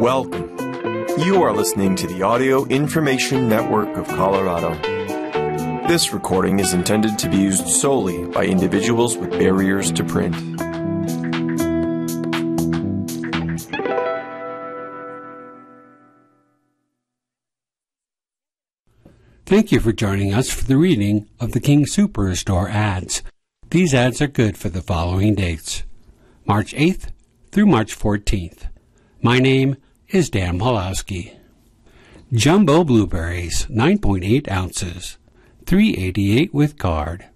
Welcome. You are listening to the Audio Information Network of Colorado. This recording is intended to be used solely by individuals with barriers to print. Thank you for joining us for the reading of the King Superstore ads. These ads are good for the following dates March 8th through March 14th. My name is Dan Pawlowski. Jumbo blueberries, 9.8 ounces, 388 with card.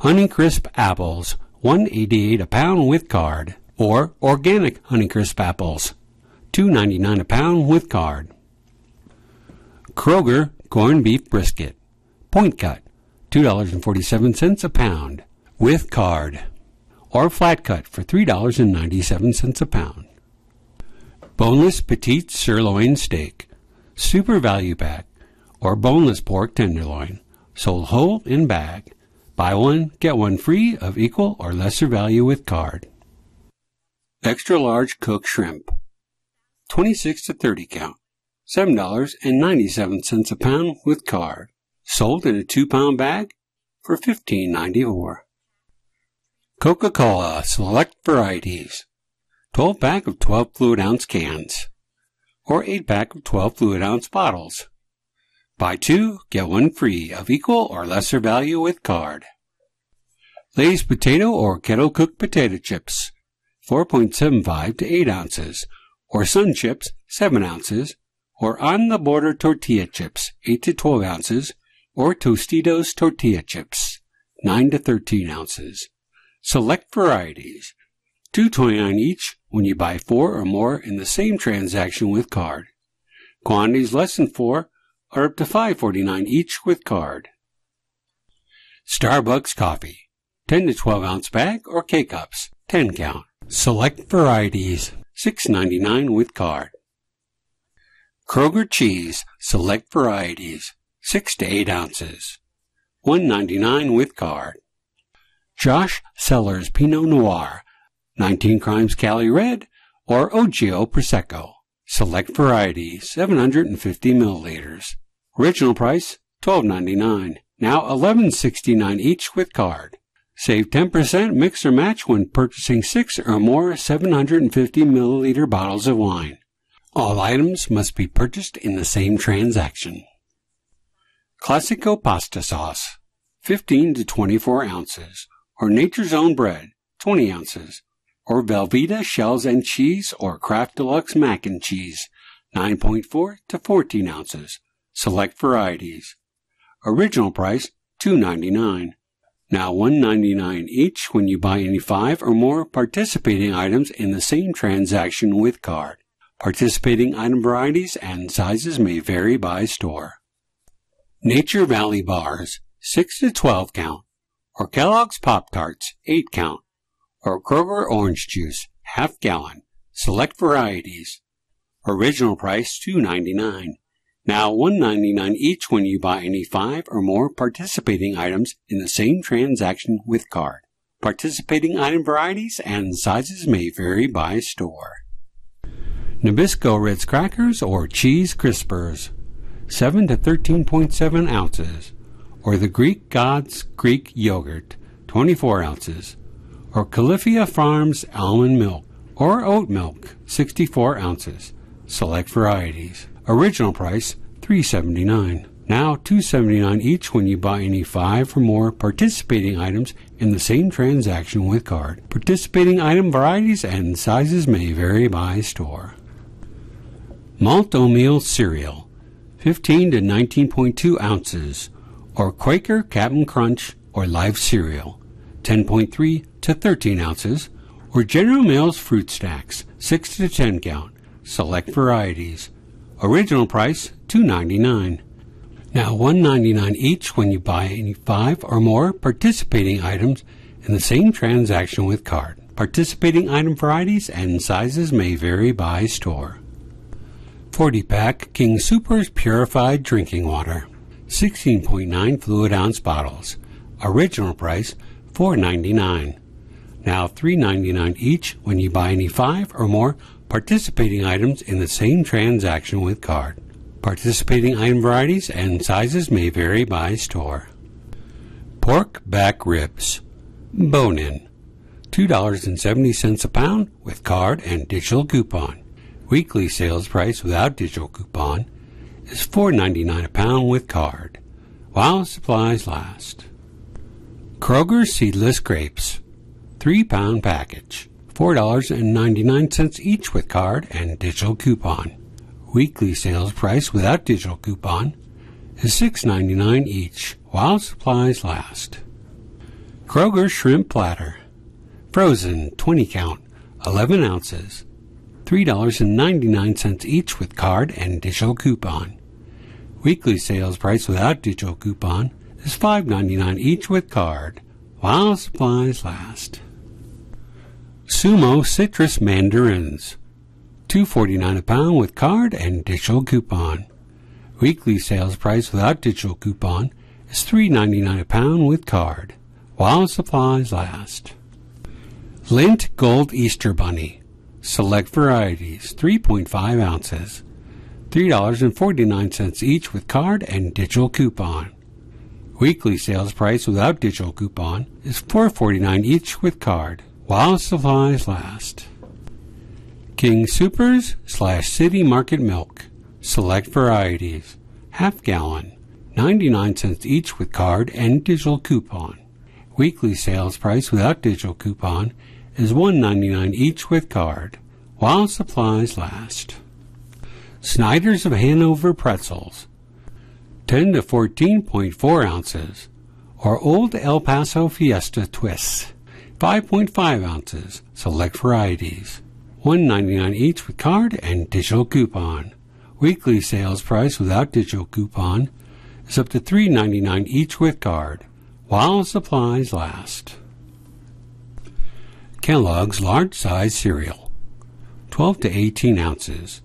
Honeycrisp apples, 188 a pound with card, or organic Honeycrisp apples, 2.99 a pound with card. Kroger corned beef brisket, point cut, $2.47 a pound, with card, or flat cut for $3.97 a pound. Boneless petite sirloin steak, super value pack, or boneless pork tenderloin, sold whole in bag. Buy one, get one free of equal or lesser value with card. Extra large cooked shrimp, 26 to 30 count, $7.97 a pound with card. Sold in a two pound bag for $15.94. Coca Cola Select Varieties 12 pack of 12 fluid ounce cans, or 8 pack of 12 fluid ounce bottles. Buy two, get one free of equal or lesser value with card. Lay's potato or kettle cooked potato chips, 4.75 to 8 ounces, or Sun Chips, 7 ounces, or On the Border tortilla chips, 8 to 12 ounces, or Tostitos tortilla chips, 9 to 13 ounces. Select varieties, 2.29 each when you buy four or more in the same transaction with card. Quantities less than four are up to 5.49 each with card. Starbucks coffee, 10 to 12 ounce bag or K cups, 10 count. Select varieties, 6.99 with card. Kroger cheese, select varieties, 6 to 8 ounces, 1.99 with card. Josh Cellars Pinot Noir, 19 Crimes Cali Red, or Ogio Prosecco. Select variety, 750 milliliters. Original price, $12.99. Now $11.69 each with card. Save 10% mix or match when purchasing six or more 750 milliliter bottles of wine. All items must be purchased in the same transaction. Classico pasta sauce, 15 to 24 ounces, or Nature's Own bread, 20 ounces, or Velveeta shells and cheese or Kraft Deluxe mac and cheese, 9.4 to 14 ounces. Select varieties. Original price, $2.99. Now $1.99 each when you buy any five or more participating items in the same transaction with card. Participating item varieties and sizes may vary by store. Nature Valley Bars, 6 to 12 count, or Kellogg's Pop Tarts, 8 count, or Kroger orange juice, half gallon, select varieties. Original price $2.99. Now $1.99 each when you buy any five or more participating items in the same transaction with card. Participating item varieties and sizes may vary by store. Nabisco Ritz crackers or cheese crispers, 7 to 13.7 ounces, or the Greek Gods Greek yogurt, 24 ounces, or Califia Farms almond milk, or oat milk, 64 ounces. Select varieties. Original price $3.79. Now $2.79 each when you buy any five or more participating items in the same transaction with card. Participating item varieties and sizes may vary by store. Malt-O-Meal cereal, 15 to 19.2 ounces, or Quaker Cap'n Crunch or Life cereal, 10.3 to 13 ounces, or General Mills fruit stacks, 6 to 10 count, select varieties. Original price $2.99. Now $1.99 each when you buy any 5 or more participating items in the same transaction with card. Participating item varieties and sizes may vary by store. 40 pack King Soopers Purified Drinking Water. 16.9 fluid ounce bottles. Original price $4.99. Now $3.99 each when you buy any five or more participating items in the same transaction with card. Participating item varieties and sizes may vary by store. Pork back ribs, bone in, $2.70 a pound with card and digital coupon. Weekly sales price without digital coupon is $4.99 a pound with card, while supplies last. Kroger seedless grapes, 3 pound package, $4.99 each with card and digital coupon. Weekly sales price without digital coupon is $6.99 each while supplies last. Kroger shrimp platter, frozen 20 count, 11 ounces, $3.99 each with card and digital coupon. Weekly sales price without digital coupon is $5.99 each with card while supplies last. Sumo Citrus Mandarins, $2.49 a pound with card and digital coupon. Weekly sales price without digital coupon is $3.99 a pound with card, while supplies last. Lindt Gold Easter Bunny, select varieties, 3.5 ounces, $3.49 each with card and digital coupon. Weekly sales price without digital coupon is $4.49 each with card, while supplies last. King Soopers slash City Market Milk. Select varieties. Half gallon. 99 cents each with card and digital coupon. Weekly sales price without digital coupon is $1.99 each with card, while supplies last. Snyder's of Hanover pretzels. 10 to 14.4 ounces, or Old El Paso Fiesta twists. 5.5 ounces, select varieties. $1.99 each with card and digital coupon. Weekly sales price without digital coupon is up to $3.99 each with card, while supplies last. Kellogg's large size cereal, 12 to 18 ounces,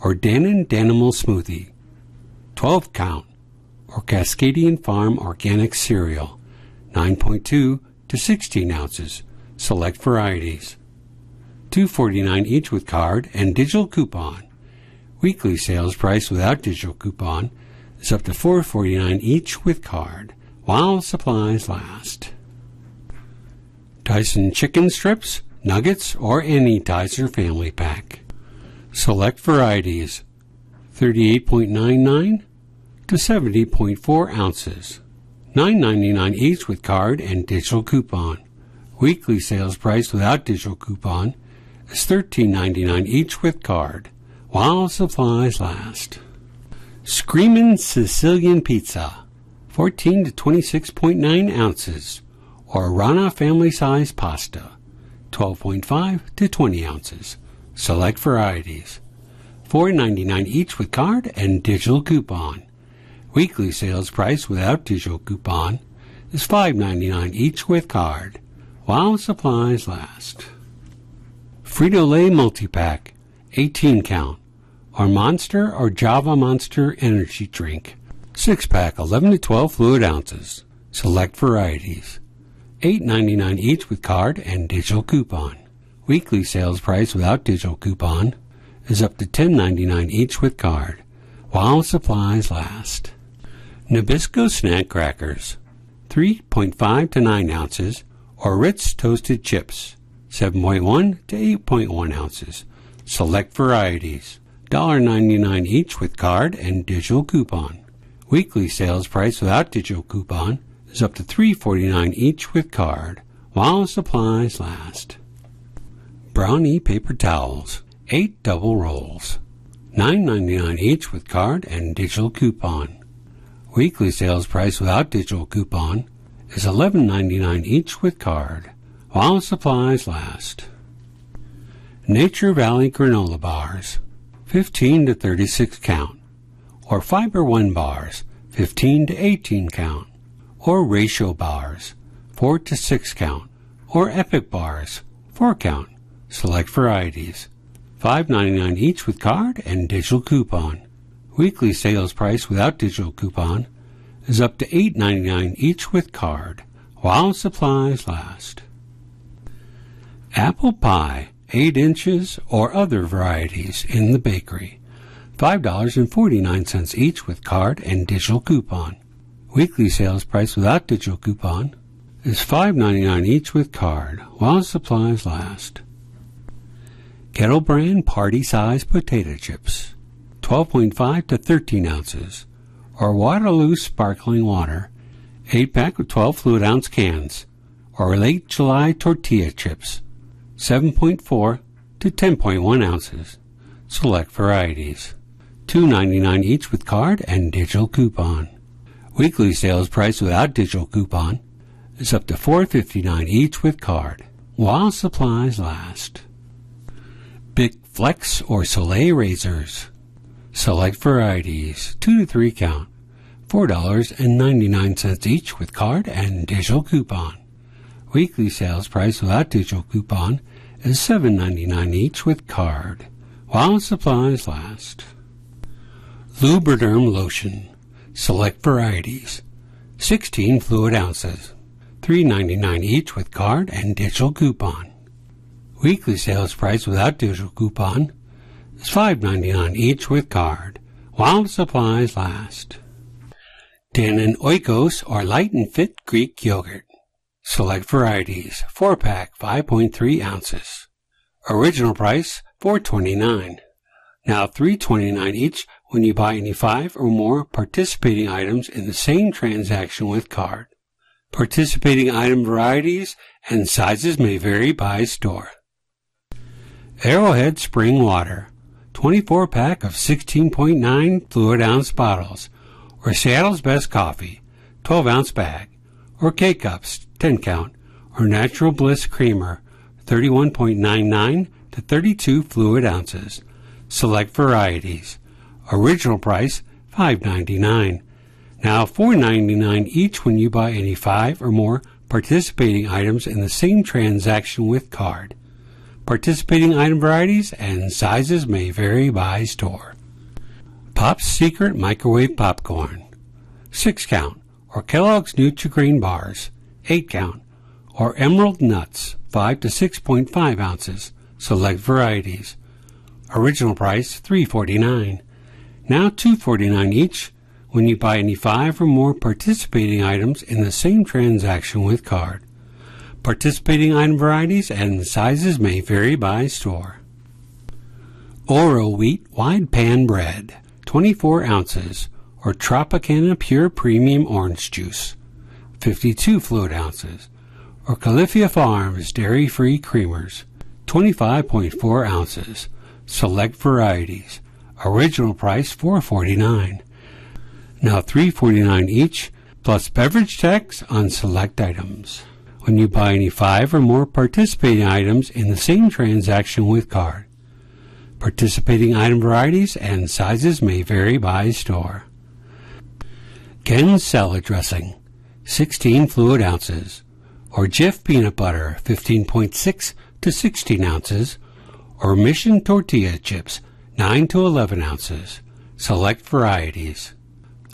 or Dannon Danimal Smoothie, 12 count, or Cascadian Farm Organic Cereal, 9.2 to 16 ounces, select varieties. 249 each with card and digital coupon. Weekly sales price without digital coupon is up to 449 each with card, while supplies last. Tyson chicken strips, nuggets, or any Tyson family pack. Select varieties 38.99 to 70.4 ounces. 9.99 each with card and digital coupon. Weekly sales price without digital coupon is $13.99 each with card, while supplies last. Screamin' Sicilian Pizza, 14 to 26.9 ounces, or Rana family size pasta, 12.5 to 20 ounces. Select varieties. $4.99 each with card and digital coupon. Weekly sales price without digital coupon is $5.99 each with card, while supplies last. Frito-Lay multi-pack, 18 count, or Monster or Java Monster energy drink, 6 pack, 11 to 12 fluid ounces. Select varieties. $8.99 each with card and digital coupon. Weekly sales price without digital coupon is up to $10.99 each with card, while supplies last. Nabisco snack crackers, 3.5 to 9 ounces, or Ritz toasted chips, 7.1 to 8.1 ounces. Select varieties. $1.99 each with card and digital coupon. Weekly sales price without digital coupon is up to $3.49 each with card, while supplies last. Brawny paper towels, 8 double rolls. $9.99 each with card and digital coupon. Weekly sales price without digital coupon is $11.99 each with card, while supplies last. Nature Valley granola bars, 15 to 36 count, or Fiber One bars, 15 to 18 count, or Ratio bars, 4 to 6 count, or Epic bars, 4 count. Select varieties. $5.99 each with card and digital coupon. Weekly sales price without digital coupon is up to $8.99 each with card, while supplies last. Apple pie, 8 inches, or other varieties in the bakery. $5.49 each with card and digital coupon. Weekly sales price without digital coupon is $5.99 each with card while supplies last. Kettle brand party size potato chips, 12.5 to 13 ounces, or Waterloo sparkling water, 8 pack of 12 fluid ounce cans, or late July tortilla chips, 7.4 to 10.1 ounces, select varieties, 2.99 each with card and digital coupon. Weekly sales price without digital coupon is up to 4.59 each with card, while supplies last. Bic Flex or Soleil razors. Select varieties, 2 to 3 count, $4.99 each with card and digital coupon. Weekly sales price without digital coupon is $7.99 each with card, while supplies last. Lubriderm lotion. Select varieties, 16 fluid ounces, $3.99 each with card and digital coupon. Weekly sales price without digital coupon is $5.99 each with card, while supplies last. Dannon Oikos or Light and Fit Greek Yogurt. Select varieties, 4 pack, 5.3 ounces. Original price, $4.29. Now $3.29 each when you buy any five or more participating items in the same transaction with card. Participating item varieties and sizes may vary by store. Arrowhead Spring Water, 24 pack of 16.9 fluid ounce bottles, or Seattle's Best Coffee, 12 ounce bag, or K Cups, 10 count, or Natural Bliss Creamer, 31.99 to 32 fluid ounces. Select varieties. Original price, $5.99. Now $4.99 each when you buy any five or more participating items in the same transaction with card. Participating item varieties and sizes may vary by store. Pop's Secret Microwave Popcorn, 6 count, or Kellogg's Nutri-Grain Bars, 8 count, or Emerald Nuts, 5 to 6.5 ounces, select varieties. Original price, $3.49. Now $2.49 each when you buy any five or more participating items in the same transaction with card. Participating item varieties and sizes may vary by store. Oroweat Wide Pan Bread, 24 ounces, or Tropicana Pure Premium Orange Juice, 52 fluid ounces, or Califia Farms Dairy Free Creamers, 25.4 ounces, select varieties. Original price $4.49. Now $3.49 each, plus beverage tax on select items when you buy any five or more participating items in the same transaction with card. Participating item varieties and sizes may vary by store. Ken's salad dressing, 16 fluid ounces, or Jif peanut butter, 15.6 to 16 ounces, or Mission tortilla chips, 9 to 11 ounces. Select varieties.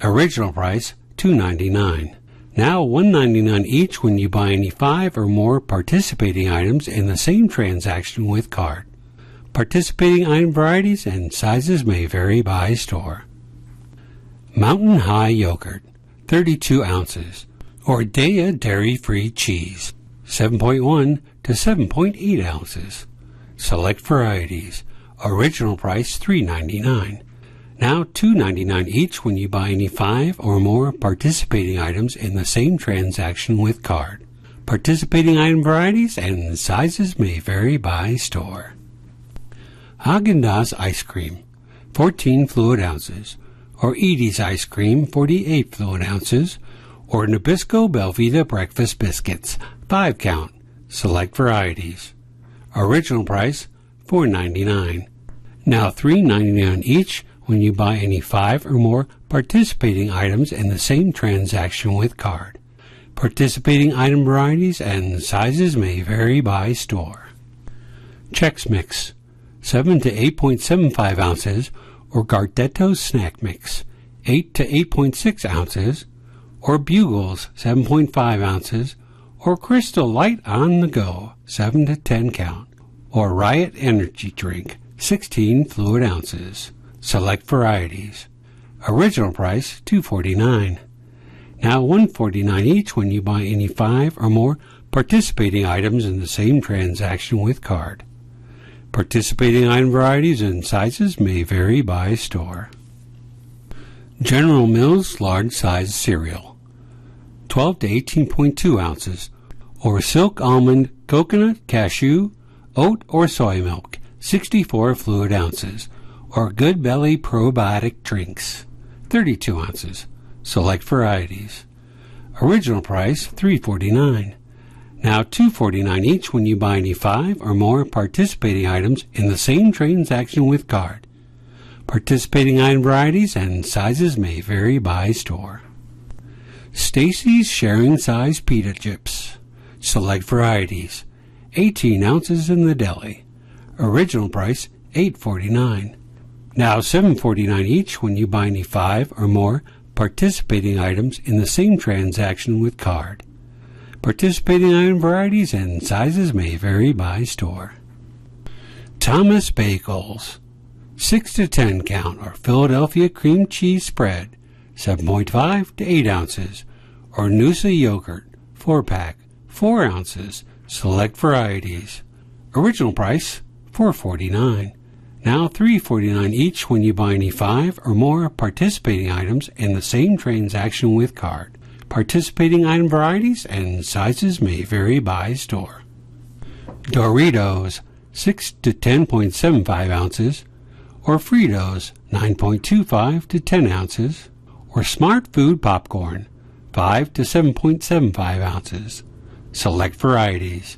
Original price, $2.99. Now $1.99 each when you buy any five or more participating items in the same transaction with card. Participating item varieties and sizes may vary by store. Mountain High Yogurt, 32 ounces, or Daiya dairy-free cheese, 7.1 to 7.8 ounces. Select varieties. Original price $3.99. Now $2.99 each when you buy any five or more participating items in the same transaction with card. Participating item varieties and sizes may vary by store. Haagen-Dazs ice cream, 14 fluid ounces, or Edy's ice cream, 48 fluid ounces, or Nabisco Belvita breakfast biscuits, 5 count. Select varieties. Original price, $4.99. Now $3.99 each when you buy any five or more participating items in the same transaction with card. Participating item varieties and sizes may vary by store. Chex Mix, 7 to 8.75 ounces, or Gardetto's Snack Mix, 8 to 8.6 ounces, or Bugles, 7.5 ounces, or Crystal Light on the Go, 7 to 10 count, or Riot Energy Drink, 16 fluid ounces. Select varieties. Original price 249. Now 149 each when you buy any 5 or more participating items in the same transaction with card. Participating item varieties and sizes may vary by store. General Mills large size cereal 12 to 18.2 ounces or silk almond, coconut, cashew, oat or soy milk 64 fluid ounces or good belly probiotic drinks. 32 ounces. Select varieties. Original price 349 now 249 each when you buy any 5 or more participating items in the same transaction with card. Participating item varieties and sizes may vary by store. Stacy's sharing size pita chips. Select varieties. 18 ounces in the deli. Original price 8.49 now 7.49 each when you buy any 5 or more participating items in the same transaction with card. Participating item varieties and sizes may vary by store. Thomas Bagels. 6 to 10 count or Philadelphia cream cheese spread 7.5 to 8 ounces or Noosa yogurt 4 pack 4 ounces select varieties. Original price 449 now 349 each when you buy any 5 or more participating items in the same transaction with card participating item varieties and sizes may vary by store Doritos 6 to 10.75 ounces or Fritos 9.25 to 10 ounces, or Smart Food Popcorn 5 to 7.75 ounces. Select varieties.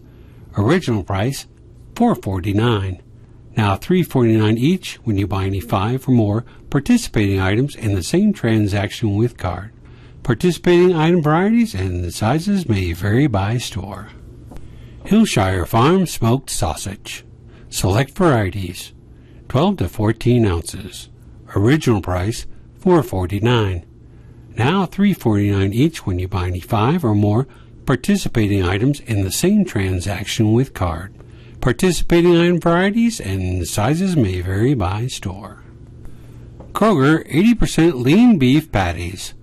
Original price 4.49. Now 3.49 each when you buy any 5 or more participating items in the same transaction with card. Participating item varieties and sizes may vary by store. Hillshire Farm smoked sausage. Select varieties. 12 to 14 ounces. Original price 4.49. Now 3.49 each when you buy any 5 or more participating items in the same transaction with card. Participating item varieties and sizes may vary by store. Kroger 80% lean beef patties.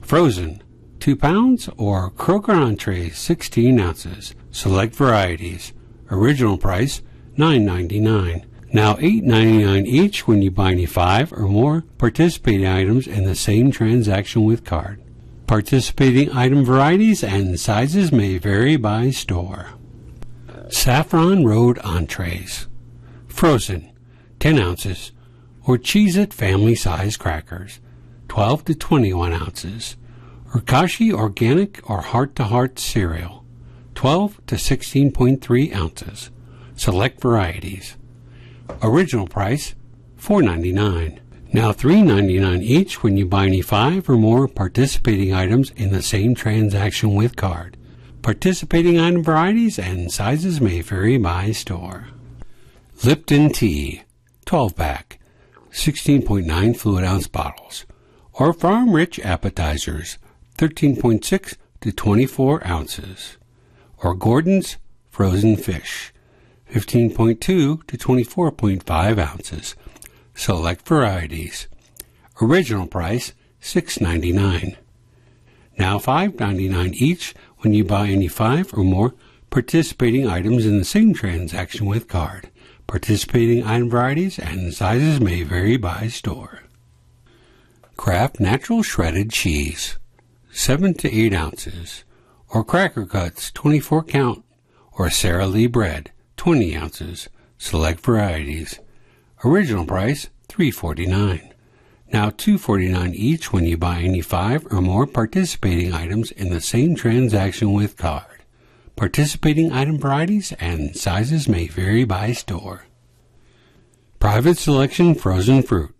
Frozen 2 pounds or Kroger entrees 16 ounces. Select varieties. Original price 9.99. Now $8.99 each when you buy any five or more participating items in the same transaction with card. Participating item varieties and sizes may vary by store. Saffron Road entrees. Frozen, 10 ounces, or Cheez It family size crackers, 12 to 21 ounces, or Kashi organic or heart to heart cereal, 12 to 16.3 ounces. Select varieties. Original price $4.99. Now $3.99 each when you buy any five or more participating items in the same transaction with card. Participating item varieties and sizes may vary by store. Lipton Tea, 12 pack, 16.9 fluid ounce bottles, or Farm Rich appetizers, 13.6 to 24 ounces, or Gorton's frozen fish, 15.2 to 24.5 ounces. Select varieties. Original price $6.99. Now $5.99 each when you buy any five or more participating items in the same transaction with card. Participating item varieties and sizes may vary by store. Kraft Natural Shredded Cheese, 7 to 8 ounces, or Cracker Cuts, 24 count, or Sara Lee Bread, 20 ounces, select varieties. Original price $3.49. Now $2.49 each when you buy any 5 or more participating items in the same transaction with card. Participating item varieties and sizes may vary by store. Private Selection Frozen Fruit,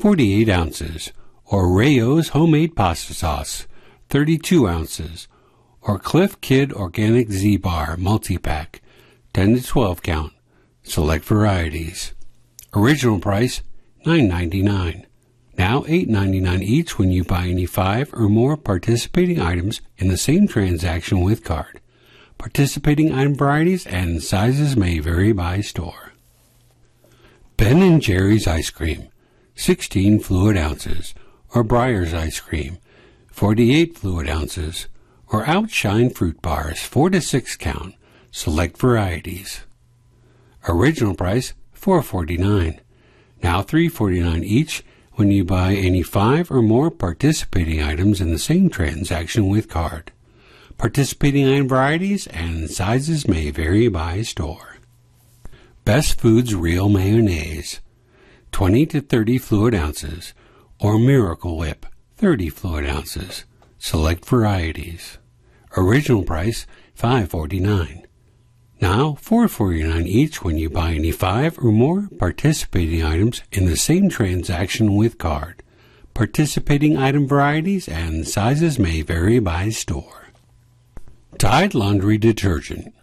48 ounces, or Rao's Homemade Pasta Sauce, 32 ounces, or Clif Kid Organic Z Bar Multi-Pack, 10 to 12 count. Select varieties. Original price $9.99. Now $8.99 each when you buy any 5 or more participating items in the same transaction with card. Participating item varieties and sizes may vary by store. Ben and Jerry's ice cream, 16 fluid ounces, or Breyers ice cream, 48 fluid ounces, or Outshine fruit bars, 4 to 6 count, select varieties. Original price, 4.49. Now 3.49 each when you buy any 5 or more participating items in the same transaction with card. Participating item varieties and sizes may vary by store. Best Foods Real Mayonnaise, 20 to 30 fluid ounces, or Miracle Whip, 30 fluid ounces. Select varieties. Original price, 5.49. Now, 4.49 each when you buy any 5 or more participating items in the same transaction with card. Participating item varieties and sizes may vary by store. Tide Laundry Detergent,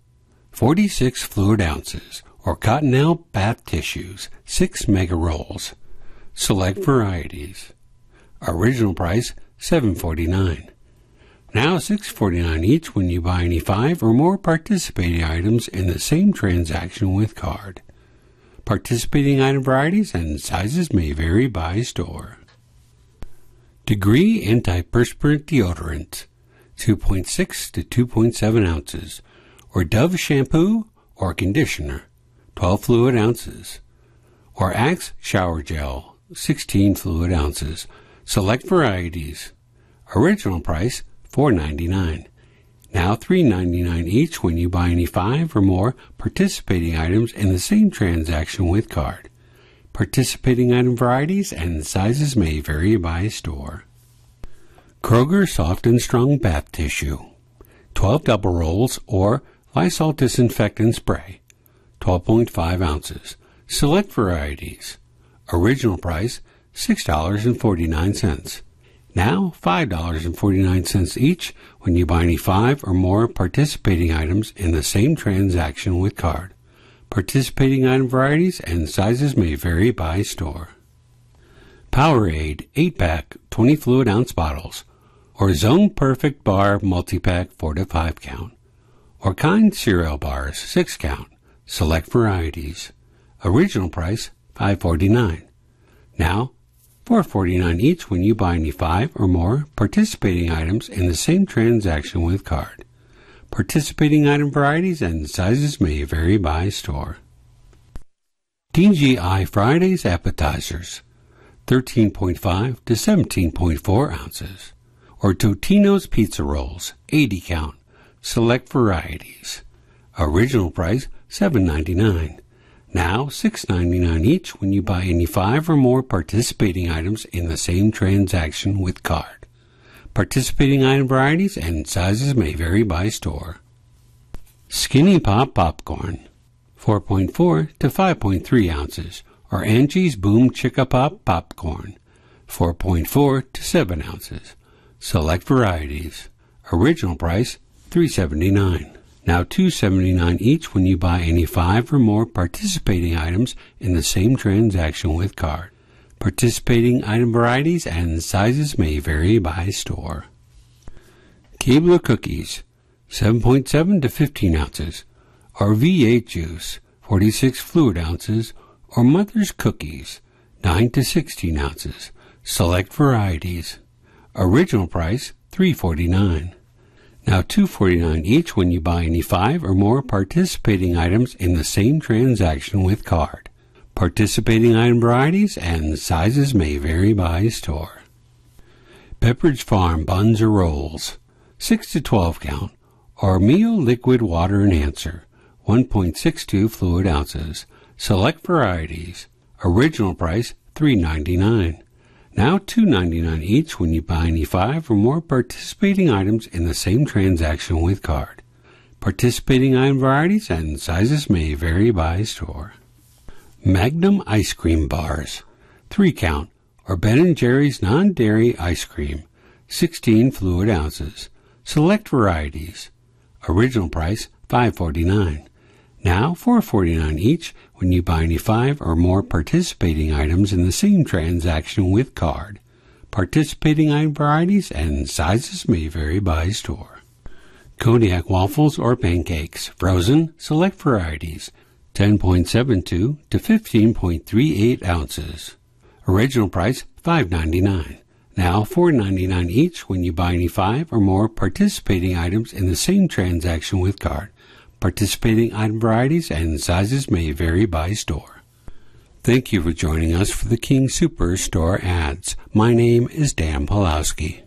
46 fluid ounces, or Cottonelle bath tissues, 6 mega rolls. Select varieties. Original price $7.49. Now $6.49 each when you buy any 5 or more participating items in the same transaction with card. Participating item varieties and sizes may vary by store. Degree Antiperspirant Deodorant 2.6 to 2.7 ounces, or Dove shampoo or conditioner 12 fluid ounces, or Axe shower gel, 16 fluid ounces. Select varieties. Original price, $4.99. Now $3.99 each when you buy any five or more participating items in the same transaction with card. Participating item varieties and sizes may vary by store. Kroger Soft and Strong Bath Tissue. 12 double rolls or Lysol disinfectant spray. 12.5 ounces. Select varieties. Original price $6.49. Now $5.49 each when you buy any five or more participating items in the same transaction with card. Participating item varieties and sizes may vary by store. Powerade 8 pack 20 fluid ounce bottles, or Zone Perfect Bar multi pack 4 to 5 count, or Kind cereal bars 6 count. Select varieties. Original price $5.49. Now $4.49 each when you buy any five or more participating items in the same transaction with card. Participating item varieties and sizes may vary by store. TGI Fridays appetizers 13.5 to 17.4 ounces, or Totino's pizza rolls 80 count. Select varieties. Original price $7.99. Now $6.99 each when you buy any five or more participating items in the same transaction with card. Participating item varieties and sizes may vary by store. Skinny Pop Popcorn 4.4 to 5.3 ounces or Angie's Boom Chicka Pop Popcorn 4.4 to 7 ounces. Select varieties. Original price 3.79. Now $2.79 each when you buy any five or more participating items in the same transaction with card. Participating item varieties and sizes may vary by store. Keebler cookies, 7.7 to 15 ounces, or V8 juice, 46 fluid ounces, or Mother's cookies, 9 to 16 ounces. Select varieties. Original price, 3.49. Now $2.49 each when you buy any five or more participating items in the same transaction with card. Participating item varieties and sizes may vary by store. Pepperidge Farm buns or rolls, 6 to 12 count, or MiO liquid water enhancer, 1.62 fluid ounces. Select varieties. Original price $3.99. Now $2.99 each when you buy any five or more participating items in the same transaction with card. Participating item varieties and sizes may vary by store. Magnum ice cream bars, 3 count, or Ben & Jerry's non-dairy ice cream, 16 fluid ounces. Select varieties. Original price 5.49. Now $4.49 each when you buy any five or more participating items in the same transaction with card. Participating item varieties and sizes may vary by store. Kodiak waffles or pancakes, frozen, select varieties, 10.72 to 15.38 ounces. Original price $5.99. Now $4.99 each when you buy any five or more participating items in the same transaction with card. Participating item varieties and sizes may vary by store. Thank you for joining us for the King Super Store ads. My name is Dan Pulowski.